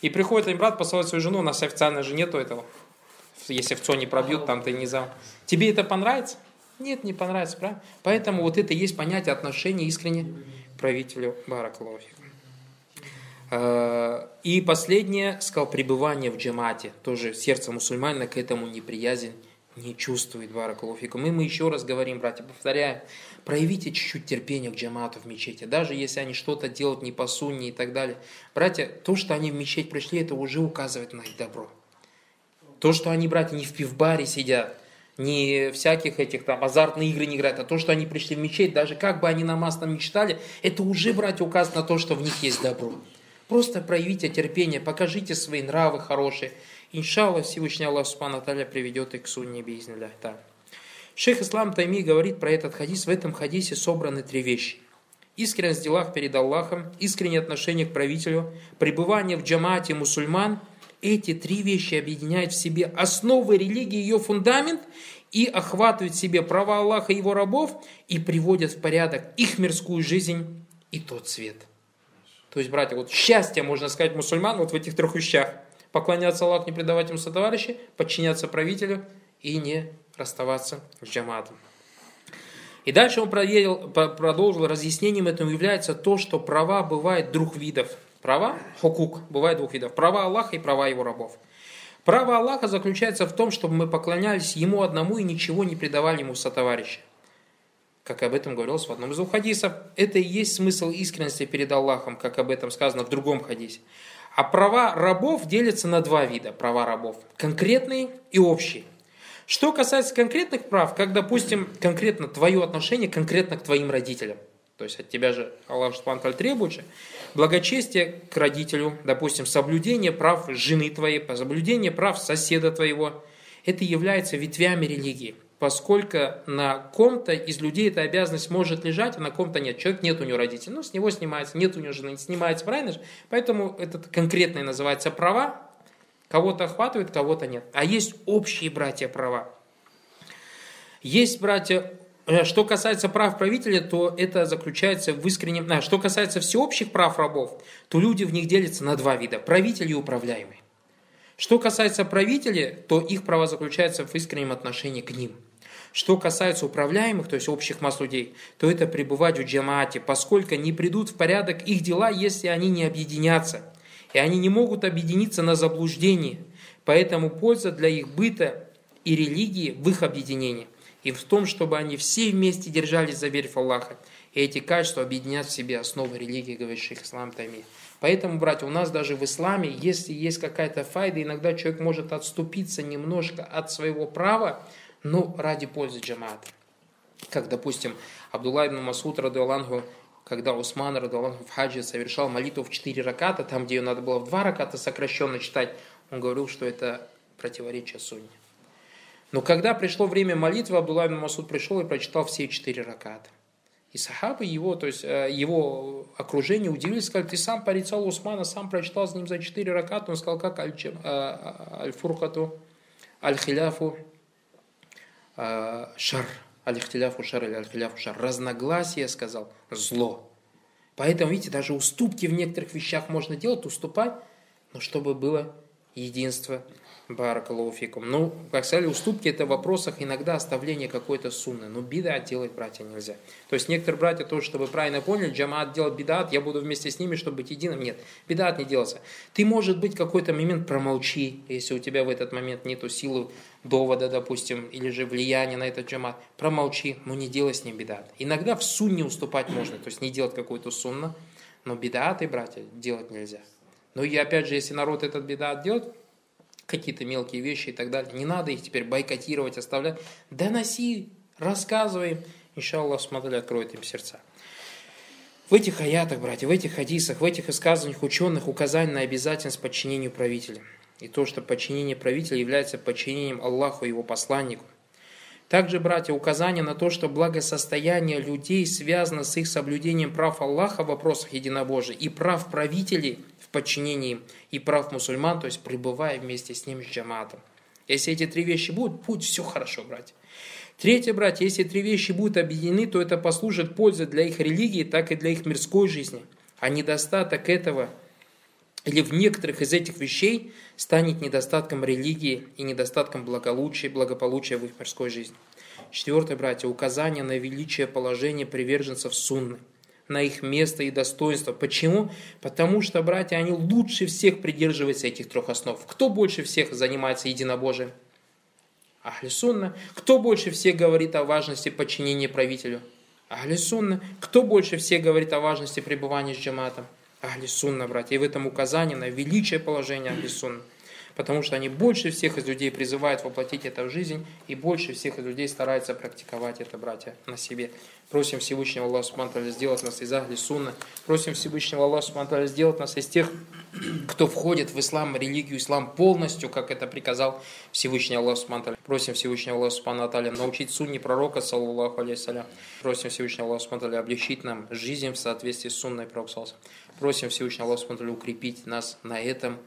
И приходит один брат, посылает свою жену, у нас официально же нету этого. Если в ЦОНе пробьют, там ты не за. Тебе это понравится? Нет, не понравится, правильно? Поэтому вот это и есть понятие отношения искренне к правителю Баракалуфи. Э, и последнее, сказал, пребывание в джамате. Тоже сердце мусульманина к этому неприязнь не чувствует баракалуфикум. И мы еще раз говорим, братья, повторяем, проявите чуть-чуть терпения к джамату в мечети, даже если они что-то делают не по сунне и так далее. Братья, то, что они в мечеть пришли, это уже указывает на их добро. То, что они, братья, не в пивбаре сидят, не всяких этих там азартных игр не играют, а то, что они пришли в мечеть, даже как бы они намаз там не читали, это уже, братья, указывает на то, что в них есть добро. Просто проявите терпение, покажите свои нравы хорошие, Иншаллах, Всевышний Аллах Субхану Таля приведет их к сунне бизнеля. Шейх Ислам Тайми говорит про этот хадис. В этом хадисе собраны три вещи. Искренность в делах перед Аллахом, искреннее отношение к правителю, пребывание в джамате мусульман. Эти три вещи объединяют в себе основы религии, ее фундамент и охватывают в себе права Аллаха и его рабов и приводят в порядок их мирскую жизнь и тот свет. То есть, братья, вот счастье, можно сказать, мусульман вот в этих трех вещах – поклоняться Аллаху, не предавать ему сотоварища, подчиняться правителю и не расставаться с джаматом. И дальше он проверил, продолжил разъяснением этому является то, что права бывают двух видов. Права, хукук, бывает двух видов. Права Аллаха и права его рабов. Право Аллаха заключается в том, чтобы мы поклонялись Ему одному и ничего не предавали Ему сотоварища. Как об этом говорилось в одном из двух хадисов. Это и есть смысл искренности перед Аллахом, как об этом сказано в другом хадисе. А права рабов делятся на два вида права рабов. Конкретные и общие. Что касается конкретных прав, как, допустим, конкретно твое отношение конкретно к твоим родителям. То есть от тебя же Аллах Субтитры требует же благочестие к родителю, допустим, соблюдение прав жены твоей, соблюдение прав соседа твоего. Это является ветвями религии поскольку на ком-то из людей эта обязанность может лежать, а на ком-то нет. Человек нет у него родителей, ну, с него снимается, нет у него жены, снимается, правильно же? Поэтому это конкретное называется права, кого-то охватывает, кого-то нет. А есть общие братья права. Есть братья, что касается прав правителя, то это заключается в искреннем... А, что касается всеобщих прав рабов, то люди в них делятся на два вида. Правитель и управляемый. Что касается правителей, то их права заключаются в искреннем отношении к ним – что касается управляемых, то есть общих масс людей, то это пребывать в джамаате, поскольку не придут в порядок их дела, если они не объединятся. И они не могут объединиться на заблуждении. Поэтому польза для их быта и религии в их объединении. И в том, чтобы они все вместе держались за верь в Аллаха. И эти качества объединят в себе основы религии, говорит шейх Ислам Тайми. Поэтому, братья, у нас даже в исламе, если есть какая-то файда, иногда человек может отступиться немножко от своего права, но ради пользы джамаата. Как, допустим, Абдулла ибн Масуд, радуалангу, когда Усман, радуалангу, в хаджи совершал молитву в четыре раката, там, где ее надо было в два раката сокращенно читать, он говорил, что это противоречие сунне. Но когда пришло время молитвы, Абдулла Масуд пришел и прочитал все четыре раката. И сахабы его, то есть э, его окружение удивились, сказали, ты сам порицал Усмана, сам прочитал с ним за четыре раката. Он сказал, как э, аль-фуркату, аль-хиляфу, шар, алихтиляфу шар или алихтиляфу шар, разногласие, сказал, зло. Поэтому, видите, даже уступки в некоторых вещах можно делать, уступать, но чтобы было единство Баракалуфикум. Ну, как сказали, уступки это в вопросах иногда оставление какой-то сунны. Но бида делать, братья, нельзя. То есть некоторые братья тоже, чтобы правильно поняли, джамаат делать бидат, я буду вместе с ними, чтобы быть единым. Нет, бидат не делается. Ты, может быть, какой-то момент промолчи, если у тебя в этот момент нету силы довода, допустим, или же влияния на этот джамаат. Промолчи, но не делай с ним бидат. Иногда в сунне уступать можно, то есть не делать какую-то сунну, но бидаты, братья, делать нельзя. Но и опять же, если народ этот бедат делает, какие-то мелкие вещи и так далее. Не надо их теперь бойкотировать, оставлять. Доноси, рассказывай. Иншаллах, смотри, откроет им сердца. В этих аятах, братья, в этих хадисах, в этих высказываниях ученых указание на обязательность подчинению правителя. И то, что подчинение правителя является подчинением Аллаху и его посланнику. Также, братья, указание на то, что благосостояние людей связано с их соблюдением прав Аллаха в вопросах единобожия и прав правителей в подчинении и прав мусульман, то есть пребывая вместе с ним с джаматом. Если эти три вещи будут, будет все хорошо, братья. Третье, братья, если три вещи будут объединены, то это послужит пользой для их религии, так и для их мирской жизни. А недостаток этого или в некоторых из этих вещей станет недостатком религии и недостатком благополучия, благополучия в их мирской жизни. Четвертое, братья, указание на величие положения приверженцев сунны – на их место и достоинство. Почему? Потому что, братья, они лучше всех придерживаются этих трех основ. Кто больше всех занимается единобожием? Ахли Сунна. Кто больше всех говорит о важности подчинения правителю? Ахли Сунна. Кто больше всех говорит о важности пребывания с джаматом? Ахли Сунна, братья. И в этом указании на величие положения Ахли Сунна потому что они больше всех из людей призывают воплотить это в жизнь, и больше всех из людей стараются практиковать это, братья, на себе. Просим Всевышнего Аллаха Субтитры сделать нас из Ахли Сунна. Просим Всевышнего Аллаха Субтитры сделать нас из тех, кто входит в ислам, религию ислам полностью, как это приказал Всевышний Аллах Субтитры. Просим Всевышнего Аллаха Субтитры научить сунне пророка, саллаллаху алейхиссалям. Просим Всевышнего Аллаха Субтитры облегчить нам жизнь в соответствии с сунной пророка. Просим Всевышнего Аллаха Субтитры укрепить нас на этом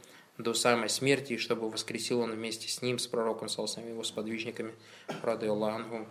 до самой смерти, и чтобы воскресил он вместе с ним, с пророком, с его сподвижниками. Рады Аллаху,